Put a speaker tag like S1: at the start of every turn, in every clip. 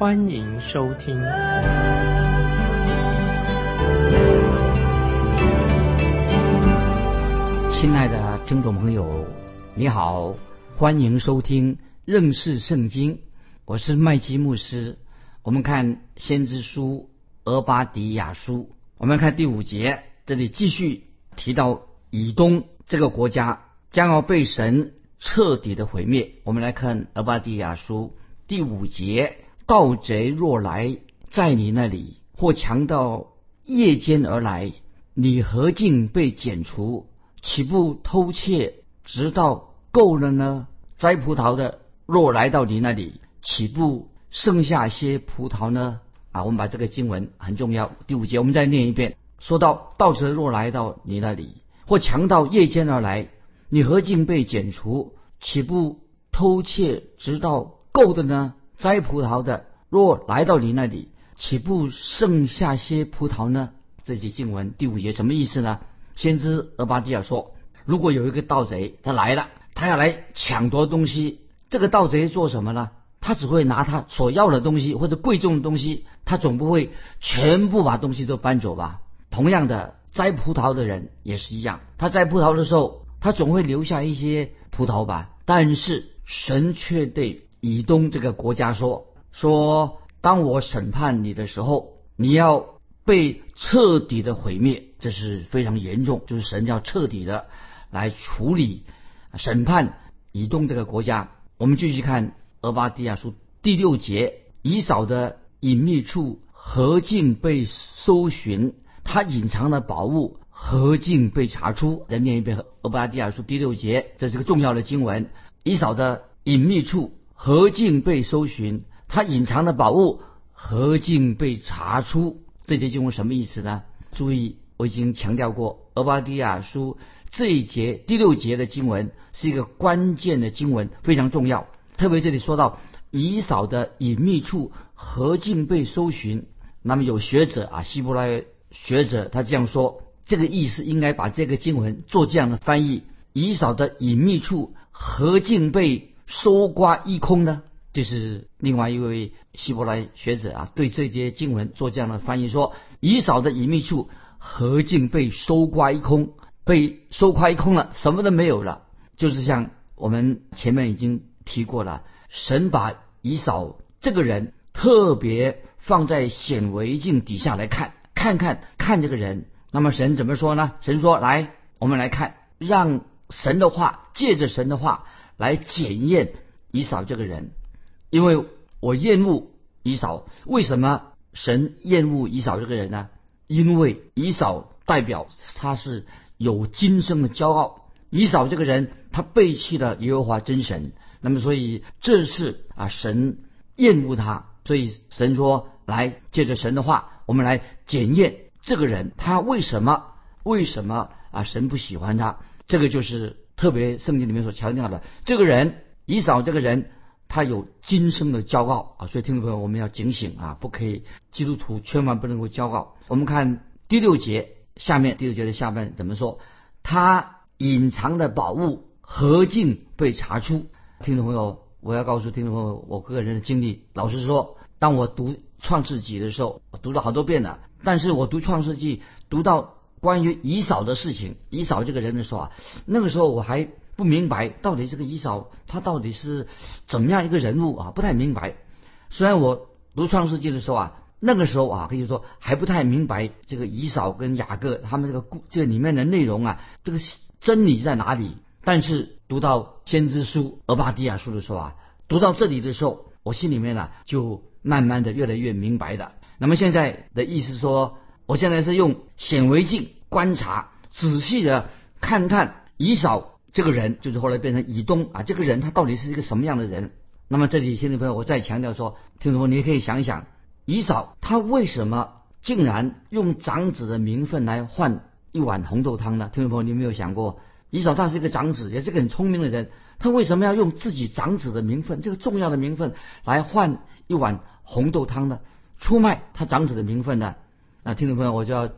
S1: 欢迎收听。
S2: 亲爱的听众朋友，你好，欢迎收听认识圣经，我是麦基牧师。我们看先知书俄巴底亚书，我们看第五节，这里继续提到。以东这个国家将要被神彻底的毁灭。我们来看《俄巴底亚书》第五节：盗贼若来在你那里，或强盗夜间而来，你何竟被剪除？岂不偷窃，直到够了呢？摘葡萄的若来到你那里，岂不剩下些葡萄呢？啊，我们把这个经文很重要。第五节我们再念一遍：说到盗贼若来到你那里。或强盗夜间而来，你何竟被剪除？岂不偷窃直到够的呢？摘葡萄的若来到你那里，岂不剩下些葡萄呢？这节经文第五节什么意思呢？先知俄巴底亚说：如果有一个盗贼他来了，他要来抢夺东西，这个盗贼做什么呢？他只会拿他所要的东西或者贵重的东西，他总不会全部把东西都搬走吧？同样的。摘葡萄的人也是一样，他摘葡萄的时候，他总会留下一些葡萄吧。但是神却对以东这个国家说：“说当我审判你的时候，你要被彻底的毁灭，这是非常严重，就是神要彻底的来处理审判以东这个国家。”我们继续看俄巴底亚书第六节：以扫的隐秘处何竟被搜寻？他隐藏的宝物何竟被查出？再念一遍《俄巴底亚书》第六节，这是个重要的经文。以扫的隐秘处何竟被搜寻？他隐藏的宝物何竟被查出？这节经文什么意思呢？注意，我已经强调过，《俄巴底亚书》这一节第六节的经文是一个关键的经文，非常重要。特别这里说到以扫的隐秘处何竟被搜寻，那么有学者啊，希伯来。学者他这样说，这个意思应该把这个经文做这样的翻译：以扫的隐秘处何竟被搜刮一空呢？这是另外一位希伯来学者啊，对这节经文做这样的翻译，说以扫的隐秘处何竟被搜刮一空，被搜刮一空了，什么都没有了。就是像我们前面已经提过了，神把以扫这个人特别放在显微镜底下来看。看看看这个人，那么神怎么说呢？神说：“来，我们来看，让神的话借着神的话来检验以扫这个人，因为我厌恶以扫。为什么神厌恶以扫这个人呢？因为以扫代表他是有今生的骄傲。以扫这个人，他背弃了耶和华真神，那么所以这是啊神厌恶他。所以神说：来，借着神的话。”我们来检验这个人，他为什么为什么啊？神不喜欢他，这个就是特别圣经里面所强调的。这个人以扫这个人，他有今生的骄傲啊！所以听众朋友，我们要警醒啊，不可以基督徒千万不能够骄傲。我们看第六节下面，第六节的下半怎么说？他隐藏的宝物何竟被查出？听众朋友，我要告诉听众朋友，我个人的经历，老实说，当我读。创世纪的时候，我读了好多遍了。但是我读创世纪，读到关于以扫的事情，以扫这个人的时候啊，那个时候我还不明白到底这个以扫他到底是怎么样一个人物啊，不太明白。虽然我读创世纪的时候啊，那个时候啊可以说还不太明白这个以扫跟雅各他们这个故这个里面的内容啊，这个真理在哪里？但是读到先知书俄巴底亚书的时候啊，读到这里的时候，我心里面呢就。慢慢的越来越明白的。那么现在的意思说，我现在是用显微镜观察，仔细的看看以扫这个人，就是后来变成以东啊，这个人他到底是一个什么样的人？那么这里听众朋友，我再强调说，听众朋友你也可以想一想，以扫他为什么竟然用长子的名分来换一碗红豆汤呢？听众朋友，你有没有想过，以扫他是一个长子，也是个很聪明的人，他为什么要用自己长子的名分，这个重要的名分来换一碗红豆汤呢？出卖他长子的名分呢？那听众朋友，我就要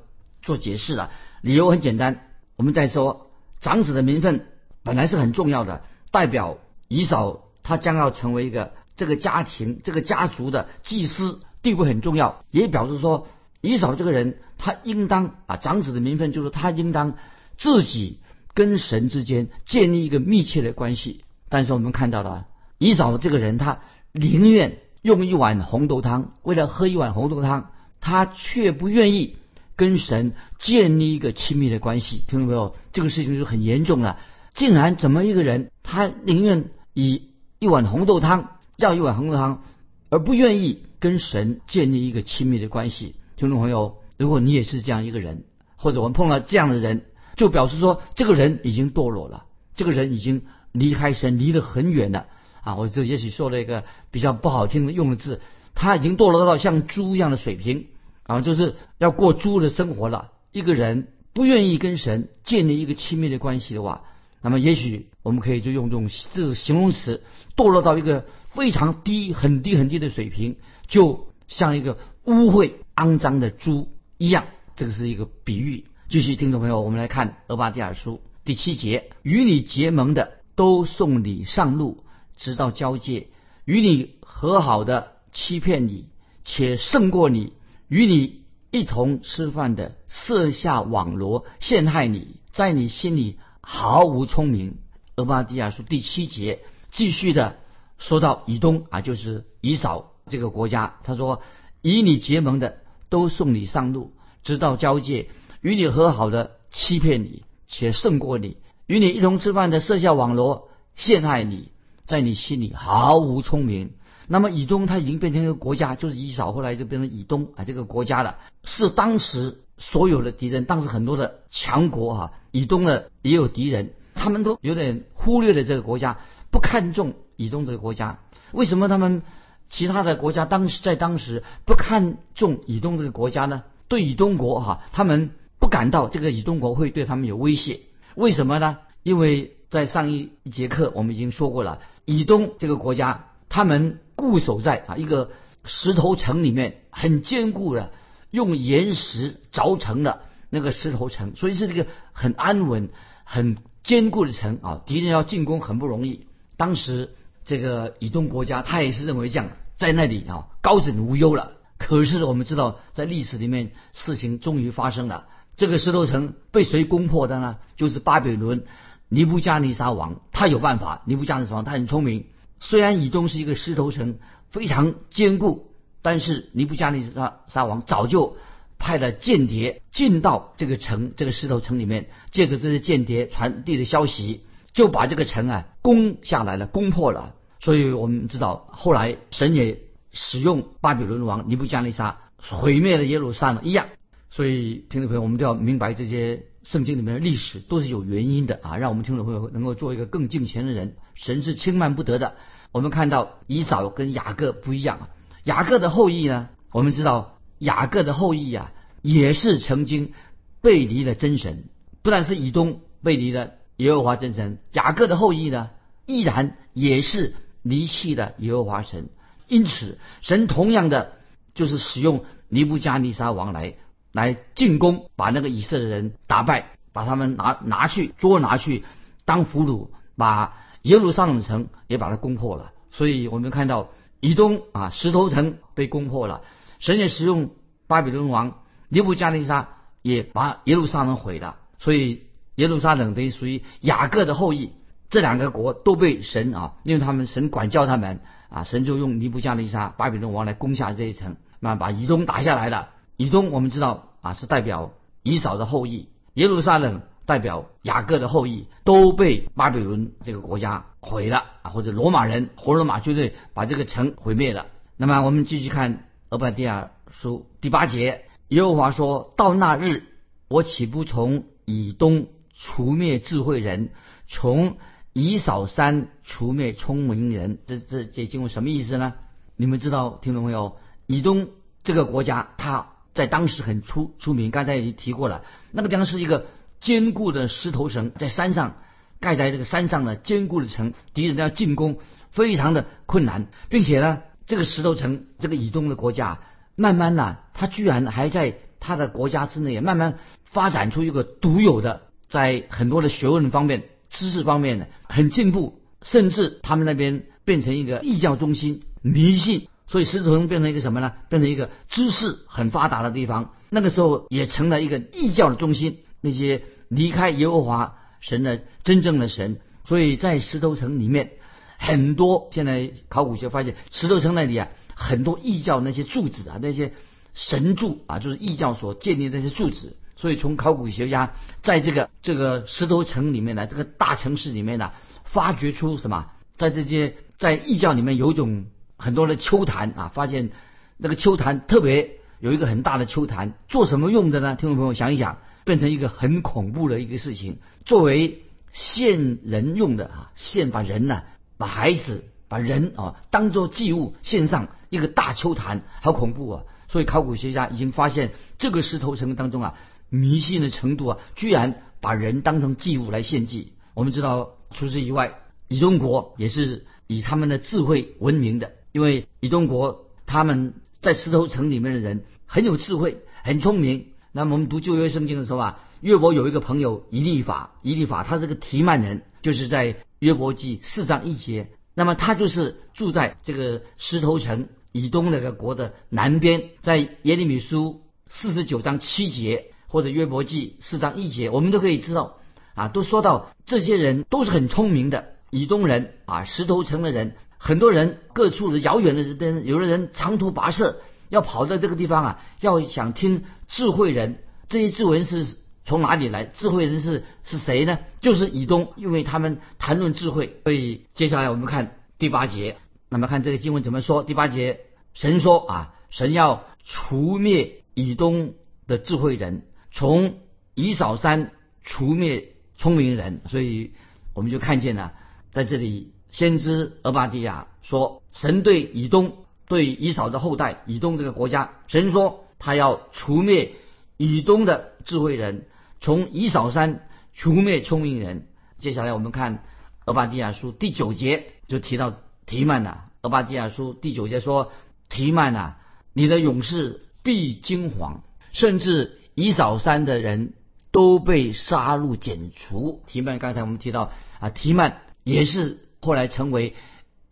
S2: 做解释了。理由很简单，我们再说，长子的名分本来是很重要的，代表以扫他将要成为一个这个家庭、这个家族的祭司，地位很重要，也表示说以扫这个人他应当啊，长子的名分就是他应当自己跟神之间建立一个密切的关系。但是我们看到了以扫这个人，他宁愿用一碗红豆汤，为了喝一碗红豆汤，他却不愿意。跟神建立一个亲密的关系，听到没有？这个事情就很严重了。竟然怎么一个人，他宁愿以一碗红豆汤，要一碗红豆汤，而不愿意跟神建立一个亲密的关系？听众朋友，如果你也是这样一个人，或者我们碰到这样的人，就表示说，这个人已经堕落了，这个人已经离开神，离得很远了。啊，我这也许说了一个比较不好听的用的字，他已经堕落到像猪一样的水平。啊，就是要过猪的生活了。一个人不愿意跟神建立一个亲密的关系的话，那么也许我们可以就用这种这个形容词，堕落到一个非常低、很低、很低的水平，就像一个污秽、肮脏的猪一样。这个是一个比喻。继续，听众朋友，我们来看《俄巴第尔书》第七节：与你结盟的都送你上路，直到交界；与你和好的欺骗你，且胜过你。与你一同吃饭的设下网罗陷害你，在你心里毫无聪明。俄巴底亚书第七节继续的说到以东啊，就是以扫这个国家。他说：“与你结盟的都送你上路，直到交界；与你和好的欺骗你，且胜过你；与你一同吃饭的设下网罗陷害你，在你心里毫无聪明。”那么以东他已经变成一个国家，就是以扫，后来就变成以东啊这个国家了，是当时所有的敌人，当时很多的强国哈，以东的也有敌人，他们都有点忽略了这个国家，不看重以东这个国家。为什么他们其他的国家当时在当时不看重以东这个国家呢？对以东国哈，他们不感到这个以东国会对他们有威胁。为什么呢？因为在上一一节课我们已经说过了，以东这个国家他们。固守在啊一个石头城里面，很坚固的，用岩石凿成的那个石头城，所以是这个很安稳、很坚固的城啊。敌人要进攻很不容易。当时这个以东国家，他也是认为这样，在那里啊高枕无忧了。可是我们知道，在历史里面，事情终于发生了。这个石头城被谁攻破的呢？就是巴比伦尼布加尼撒王，他有办法。尼布加尼撒王他很聪明。虽然以东是一个石头城，非常坚固，但是尼布加尼撒撒王早就派了间谍进到这个城、这个石头城里面，借着这些间谍传递的消息，就把这个城啊攻下来了，攻破了。所以我们知道，后来神也使用巴比伦王尼布加尼撒毁灭了耶路撒冷一样。所以听众朋友，我们都要明白这些圣经里面的历史都是有原因的啊，让我们听众朋友能够做一个更敬虔的人。神是轻慢不得的。我们看到以扫跟雅各不一样啊，雅各的后裔呢，我们知道雅各的后裔啊，也是曾经背离了真神，不但是以东背离了耶和华真神，雅各的后裔呢，依然也是离弃了耶和华神。因此，神同样的就是使用尼布加尼撒王来来进攻，把那个以色列人打败，把他们拿拿去捉拿去当俘虏，把。耶路撒冷城也把它攻破了，所以我们看到以东啊石头城被攻破了，神也使用巴比伦王尼布加尼撒也把耶路撒冷毁了，所以耶路撒冷等于属于雅各的后裔，这两个国都被神啊，因为他们神管教他们啊，神就用尼布加尼撒巴比伦王来攻下这一城，那把以东打下来了。以东我们知道啊是代表以扫的后裔，耶路撒冷。代表雅各的后裔都被巴比伦这个国家毁了啊，或者罗马人、活罗马军队把这个城毁灭了。那么我们继续看俄巴第亚书第八节，耶和华说到那日，我岂不从以东除灭智慧人，从以扫山除灭聪明人？这这这经文什么意思呢？你们知道，听众朋友，以东这个国家，它在当时很出出名。刚才已经提过了，那个地方是一个坚固的石头城，在山上盖在这个山上的坚固的城，敌人要进攻非常的困难，并且呢，这个石头城，这个以东的国家，慢慢的，它居然还在它的国家之内慢慢发展出一个独有的，在很多的学问方面、知识方面的很进步，甚至他们那边变成一个异教中心，迷信。所以石头城变成一个什么呢？变成一个知识很发达的地方。那个时候也成了一个异教的中心。那些离开耶和华神的真正的神，所以在石头城里面，很多现在考古学发现，石头城那里啊，很多异教那些柱子啊，那些神柱啊，就是异教所建立那些柱子。所以从考古学家在这个这个石头城里面呢，这个大城市里面呢，发掘出什么？在这些在异教里面有一种。很多的秋坛啊，发现那个秋坛特别有一个很大的秋坛，做什么用的呢？听众朋友想一想，变成一个很恐怖的一个事情，作为献人用的啊，献把人呢，把孩子、把人啊当做祭物献上一个大秋坛，好恐怖啊！所以考古学家已经发现这个石头城当中啊，迷信的程度啊，居然把人当成祭物来献祭。我们知道，除此以外，以中国也是以他们的智慧闻名的。因为以中国他们在石头城里面的人很有智慧，很聪明。那么我们读旧约圣经的时候啊，约伯有一个朋友以利法，以利法他是个提曼人，就是在约伯记四章一节。那么他就是住在这个石头城以东那个国的南边，在耶利米书四十九章七节或者约伯记四章一节，我们都可以知道啊，都说到这些人都是很聪明的以东人啊，石头城的人。很多人各处的遥远的人，有的人长途跋涉要跑到这个地方啊，要想听智慧人。这些智慧人是从哪里来？智慧人是是谁呢？就是以东，因为他们谈论智慧。所以接下来我们看第八节，那么看这个经文怎么说？第八节，神说啊，神要除灭以东的智慧人，从以扫山除灭聪明人。所以我们就看见了，在这里。先知俄巴底亚说：“神对以东，对以扫的后代以东这个国家，神说他要除灭以东的智慧人，从以扫山除灭聪明人。”接下来我们看俄巴底亚书第九节就提到提曼呐。俄巴底亚书第九节说：“提曼呐，你的勇士必惊惶，甚至以扫山的人都被杀戮剪除。”提曼刚才我们提到啊，提曼也是。后来成为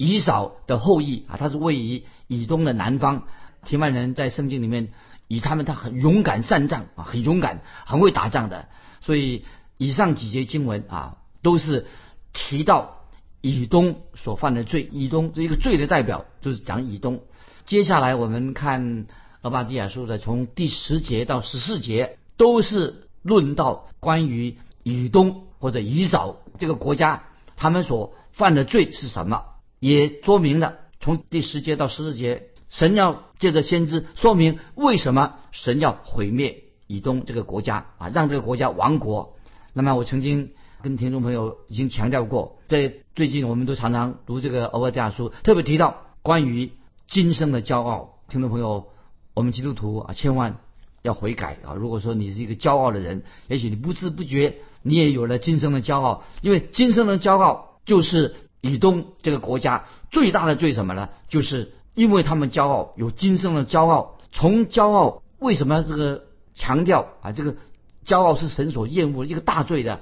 S2: 以扫的后裔啊，他是位于以东的南方。提曼人在圣经里面以他们他很勇敢善战啊，很勇敢，很会打仗的。所以以上几节经文啊，都是提到以东所犯的罪。以东这一个罪的代表就是讲以东。接下来我们看俄巴底亚书的从第十节到十四节，都是论到关于以东或者以扫这个国家他们所。犯的罪是什么？也说明了从第十节到十四节，神要借着先知说明为什么神要毁灭以东这个国家啊，让这个国家亡国。那么我曾经跟听众朋友已经强调过，在最近我们都常常读这个《欧巴亚书》，特别提到关于今生的骄傲。听众朋友，我们基督徒啊，千万要悔改啊！如果说你是一个骄傲的人，也许你不知不觉你也有了今生的骄傲，因为今生的骄傲。就是以东这个国家最大的罪什么呢？就是因为他们骄傲，有今生的骄傲。从骄傲为什么这个强调啊？这个骄傲是神所厌恶的一个大罪的，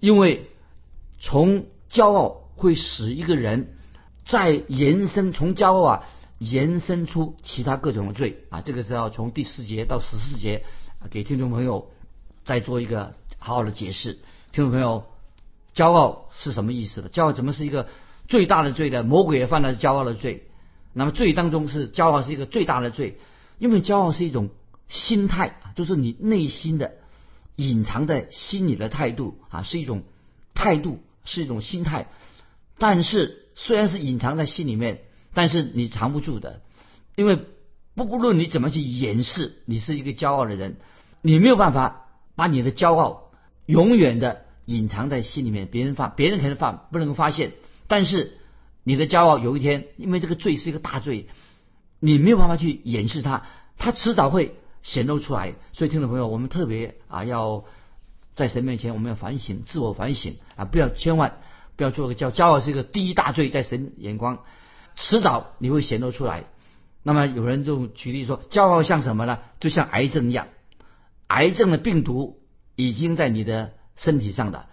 S2: 因为从骄傲会使一个人再延伸，从骄傲啊延伸出其他各种的罪啊。这个是要从第四节到十四节给听众朋友再做一个好好的解释，听众朋友。骄傲是什么意思呢？骄傲怎么是一个最大的罪呢？魔鬼也犯了骄傲的罪。那么罪当中是骄傲是一个最大的罪，因为骄傲是一种心态啊，就是你内心的隐藏在心里的态度啊，是一种态度，是一种心态。但是虽然是隐藏在心里面，但是你藏不住的，因为不不论你怎么去掩饰，你是一个骄傲的人，你没有办法把你的骄傲永远的。隐藏在心里面，别人发，别人可能发不能够发现，但是你的骄傲有一天，因为这个罪是一个大罪，你没有办法去掩饰它，他迟早会显露出来。所以，听众朋友，我们特别啊，要在神面前，我们要反省，自我反省啊，不要千万不要做个骄骄傲是一个第一大罪，在神眼光，迟早你会显露出来。那么有人就举例说，骄傲像什么呢？就像癌症一样，癌症的病毒已经在你的身体上的，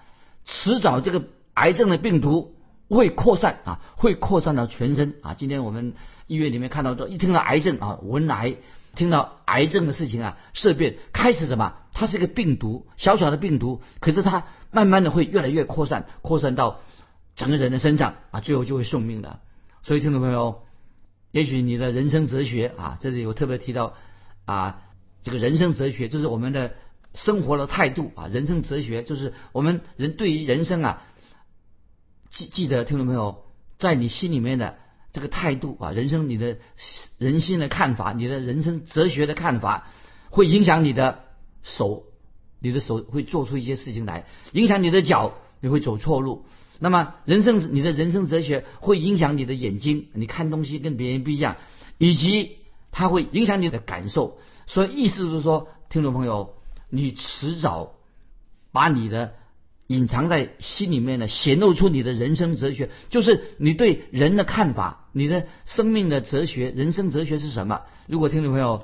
S2: 迟早这个癌症的病毒会扩散啊，会扩散到全身啊。今天我们医院里面看到说，一听到癌症啊，闻癌，听到癌症的事情啊，色变，开始什么？它是一个病毒，小小的病毒，可是它慢慢的会越来越扩散，扩散到整个人的身上啊，最后就会送命的。所以听众朋友。也许你的人生哲学啊，这里有特别提到啊，这个人生哲学就是我们的生活的态度啊，人生哲学就是我们人对于人生啊，记记得听众朋友，在你心里面的这个态度啊，人生你的人心的看法，你的人生哲学的看法，会影响你的手，你的手会做出一些事情来，影响你的脚，你会走错路。那么，人生你的人生哲学会影响你的眼睛，你看东西跟别人不一样，以及它会影响你的感受。所以，意思是说，听众朋友，你迟早把你的隐藏在心里面的显露出你的人生哲学，就是你对人的看法，你的生命的哲学、人生哲学是什么？如果听众朋友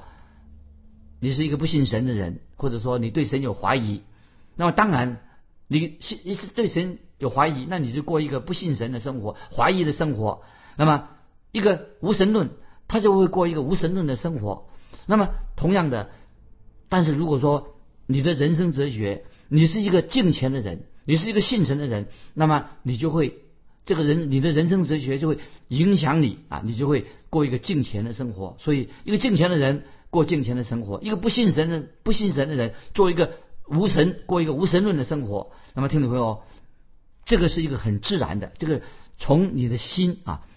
S2: 你是一个不信神的人，或者说你对神有怀疑，那么当然你信你是对神。有怀疑，那你就过一个不信神的生活，怀疑的生活。那么，一个无神论，他就会过一个无神论的生活。那么，同样的，但是如果说你的人生哲学，你是一个敬虔的人，你是一个信神的人，那么你就会这个人，你的人生哲学就会影响你啊，你就会过一个敬虔的生活。所以，一个敬虔的人过敬虔的生活，一个不信神的不信神的人做一个无神过一个无神论的生活。那么，听众朋友。这个是一个很自然的，这个从你的心啊，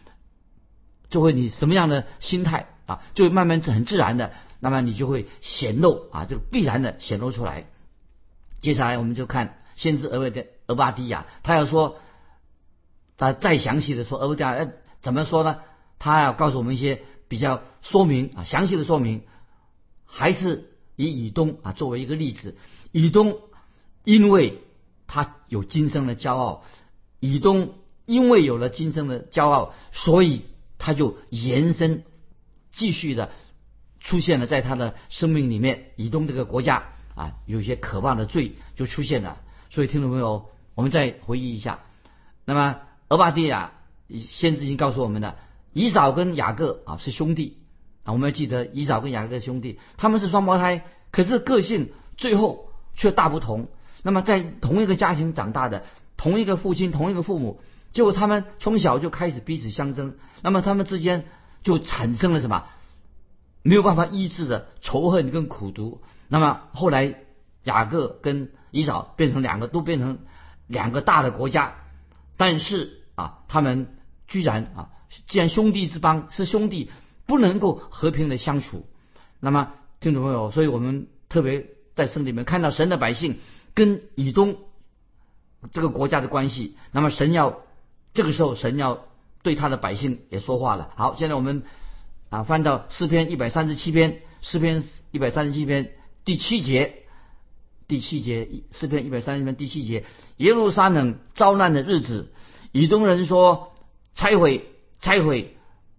S2: 就会你什么样的心态啊，就会慢慢很自然的，那么你就会显露啊，这个必然的显露出来。接下来我们就看先知俄维的俄巴迪亚，他要说，他再详细的说俄巴迪亚怎么说呢？他要告诉我们一些比较说明啊，详细的说明，还是以以东啊作为一个例子，以东因为。他有今生的骄傲，以东因为有了今生的骄傲，所以他就延伸，继续的出现了在他的生命里面。以东这个国家啊，有些可怕的罪就出现了。所以听众朋友，我们再回忆一下。那么俄巴底亚先知已经告诉我们了，以扫跟雅各啊是兄弟啊，我们要记得以扫跟雅各兄弟，他们是双胞胎，可是个性最后却大不同。那么在同一个家庭长大的，同一个父亲，同一个父母，结果他们从小就开始彼此相争，那么他们之间就产生了什么没有办法医治的仇恨跟苦毒。那么后来雅各跟以扫变成两个，都变成两个大的国家，但是啊，他们居然啊，既然兄弟之邦是兄弟，不能够和平的相处。那么听众朋友，所以我们特别在圣里面看到神的百姓。跟以东这个国家的关系，那么神要这个时候神要对他的百姓也说话了。好，现在我们啊翻到诗篇一百三十七篇，诗篇一百三十七篇第七节，第七节诗篇一百三十七篇第七节，耶路撒冷遭难的日子，以东人说拆毁拆毁，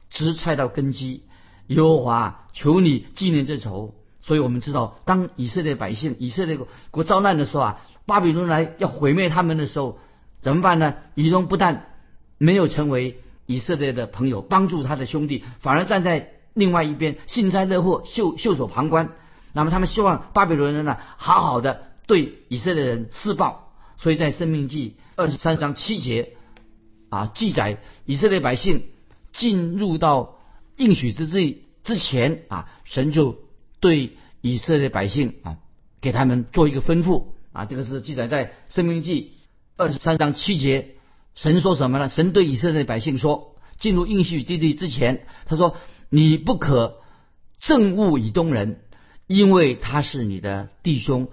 S2: 直拆到根基。耶和华求你纪念这仇。所以我们知道，当以色列百姓、以色列国遭难的时候啊，巴比伦来要毁灭他们的时候，怎么办呢？以东不但没有成为以色列的朋友，帮助他的兄弟，反而站在另外一边幸灾乐祸、袖袖手旁观。那么他们希望巴比伦人呢，好好的对以色列人施暴。所以在《生命记》二十三章七节啊，记载以色列百姓进入到应许之地之前啊，神就。对以色列百姓啊，给他们做一个吩咐啊，这个是记载在《生命记》二十三章七节。神说什么呢？神对以色列百姓说：进入应许之地之前，他说：你不可憎恶以东人，因为他是你的弟兄；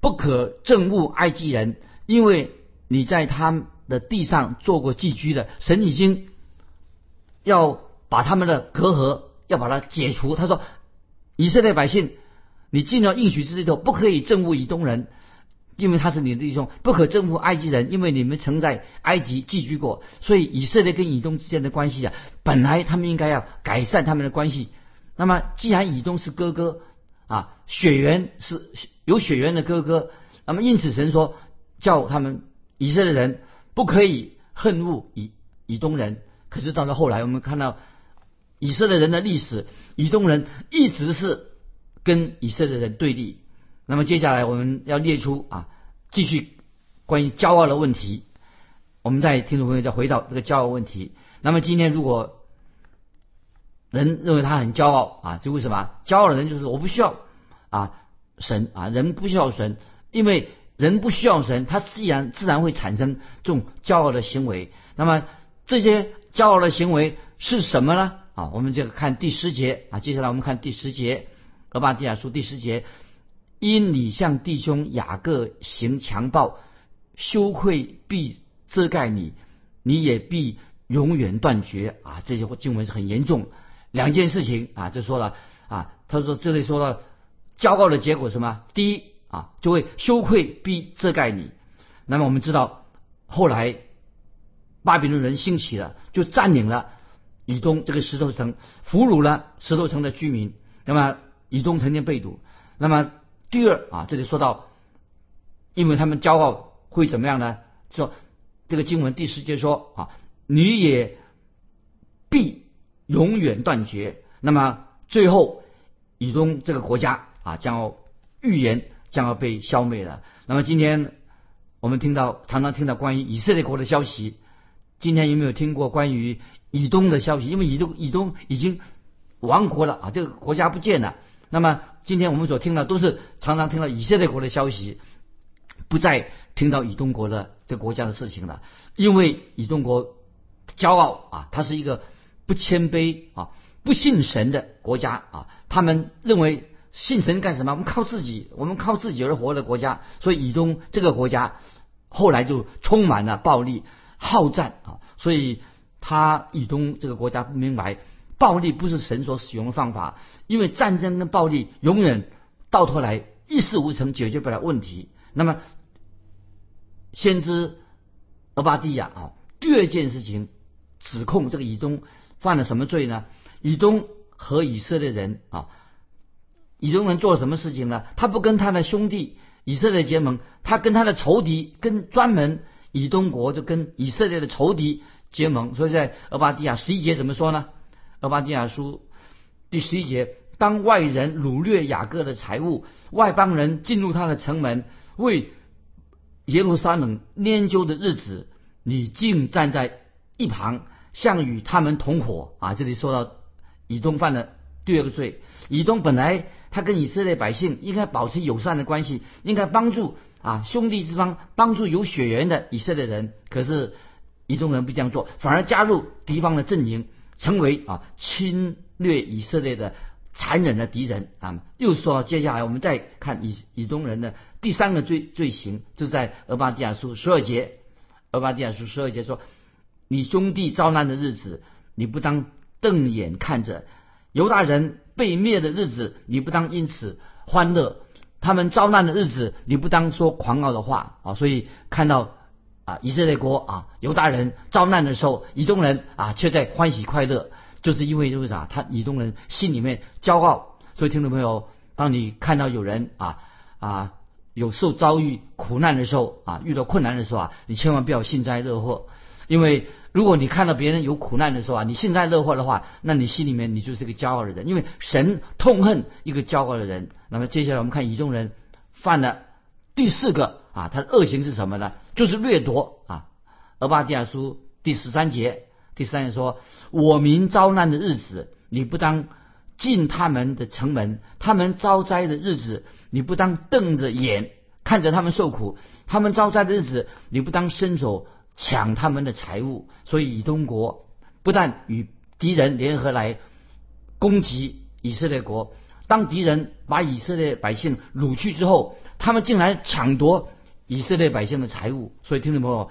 S2: 不可憎恶埃及人，因为你在他们的地上做过寄居的。神已经要把他们的隔阂要把它解除。他说。以色列百姓，你进了应许之地后，不可以憎恶以东人，因为他是你的弟兄；不可征服埃及人，因为你们曾在埃及寄居过。所以以色列跟以东之间的关系啊，本来他们应该要改善他们的关系。那么既然以东是哥哥啊，血缘是有血缘的哥哥，那么因此神说叫他们以色列人不可以恨恶以以东人。可是到了后来，我们看到。以色列人的历史，以东人一直是跟以色列人对立。那么接下来我们要列出啊，继续关于骄傲的问题。我们在听众朋友再回到这个骄傲问题。那么今天如果人认为他很骄傲啊，就为什么？骄傲的人就是我不需要啊神啊，人不需要神，因为人不需要神，他自然自然会产生这种骄傲的行为。那么这些骄傲的行为是什么呢？啊，我们就看第十节啊。接下来我们看第十节，《俄巴底亚书》第十节：因你向弟兄雅各行强暴，羞愧必遮盖你，你也必永远断绝。啊，这些经文是很严重，两件事情啊，就说了啊。他说这里说了骄傲的结果什么？第一啊，就会羞愧必遮盖你。那么我们知道后来巴比伦人兴起了，就占领了。以东这个石头城俘虏了石头城的居民，那么以东曾经被掳。那么第二啊，这里说到，因为他们骄傲会怎么样呢？说这个经文第十节说啊，你也必永远断绝。那么最后以东这个国家啊，将要预言将要被消灭了。那么今天我们听到常常听到关于以色列国的消息，今天有没有听过关于？以东的消息，因为以东以东已经亡国了啊，这个国家不见了。那么今天我们所听到都是常常听到以色列国的消息，不再听到以东国的这国家的事情了。因为以东国骄傲啊，他是一个不谦卑啊、不信神的国家啊。他们认为信神干什么？我们靠自己，我们靠自己而活的国家。所以以东这个国家后来就充满了暴力、好战啊。所以。他以东这个国家不明白，暴力不是神所使用的方法，因为战争跟暴力永远到头来一事无成，解决不了问题。那么，先知俄巴蒂亚啊，第二件事情指控这个以东犯了什么罪呢？以东和以色列人啊，以东人做了什么事情呢？他不跟他的兄弟以色列结盟，他跟他的仇敌，跟专门以东国就跟以色列的仇敌。结盟，所以在俄巴底亚十一节怎么说呢？俄巴底亚书第十一节：当外人掳掠雅各的财物，外邦人进入他的城门，为耶路撒冷研究的日子，你竟站在一旁，像与他们同伙啊！这里说到以东犯了第二个罪。以东本来他跟以色列百姓应该保持友善的关系，应该帮助啊兄弟之邦，帮助有血缘的以色列人，可是。以东人不这样做，反而加入敌方的阵营，成为啊侵略以色列的残忍的敌人啊。又说，接下来我们再看以以东人的第三个罪罪行，就在俄巴底亚书十二节。俄巴底亚书十二节说：“你兄弟遭难的日子，你不当瞪眼看着；犹大人被灭的日子，你不当因此欢乐；他们遭难的日子，你不当说狂傲的话啊。”所以看到。啊，以色列国啊，犹大人遭难的时候，以东人啊却在欢喜快乐，就是因为就是啥，他以东人心里面骄傲。所以听众朋友，当你看到有人啊啊有受遭遇苦难的时候啊，遇到困难的时候啊，你千万不要幸灾乐祸，因为如果你看到别人有苦难的时候啊，你幸灾乐祸的话，那你心里面你就是个骄傲的人，因为神痛恨一个骄傲的人。那么接下来我们看以东人犯了第四个。啊，他的恶行是什么呢？就是掠夺啊。俄巴底亚书第十三节，第三节说：“我民遭难的日子，你不当进他们的城门；他们遭灾的日子，你不当瞪着眼看着他们受苦；他们遭灾的日子，你不当伸手抢他们的财物。”所以以东国不但与敌人联合来攻击以色列国，当敌人把以色列百姓掳去之后，他们竟然抢夺。以色列百姓的财物，所以听众朋友，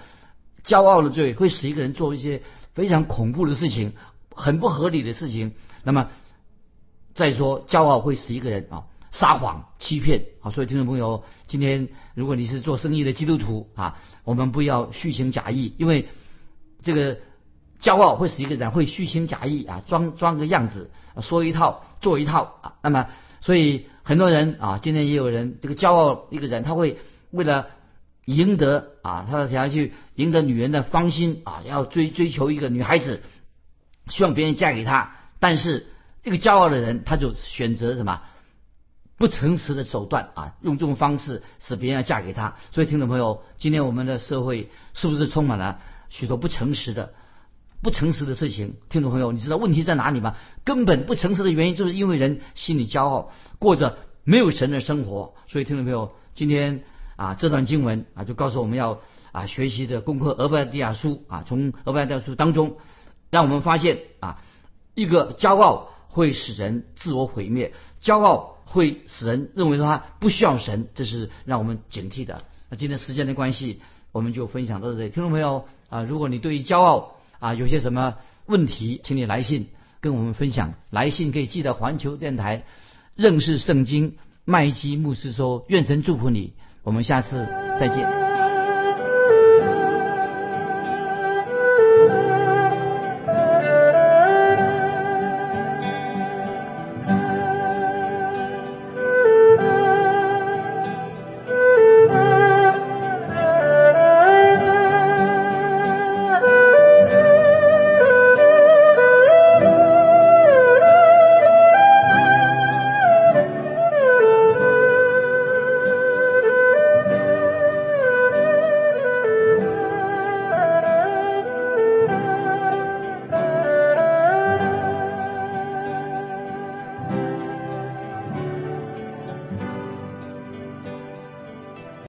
S2: 骄傲的罪会使一个人做一些非常恐怖的事情，很不合理的事情。那么，再说骄傲会使一个人啊撒谎欺骗啊。所以听众朋友，今天如果你是做生意的基督徒啊，我们不要虚情假意，因为这个骄傲会使一个人会虚情假意啊，装装个样子，说一套做一套啊。那么，所以很多人啊，今天也有人这个骄傲一个人，他会为了赢得啊，他想要去赢得女人的芳心啊，要追追求一个女孩子，希望别人嫁给他。但是一个骄傲的人，他就选择什么不诚实的手段啊，用这种方式使别人要嫁给他。所以，听众朋友，今天我们的社会是不是充满了许多不诚实的、不诚实的事情？听众朋友，你知道问题在哪里吗？根本不诚实的原因，就是因为人心里骄傲，过着没有神的生活。所以，听众朋友，今天。啊，这段经文啊，就告诉我们要啊学习的功课《俄伯底亚书》啊，从《俄伯底亚书》当中，让我们发现啊，一个骄傲会使人自我毁灭，骄傲会使人认为说他不需要神，这是让我们警惕的。那今天时间的关系，我们就分享到这里。听众朋友啊，如果你对于骄傲啊有些什么问题，请你来信跟我们分享。来信可以寄到环球电台认识圣经麦基牧师说，愿神祝福你。我们下次再见。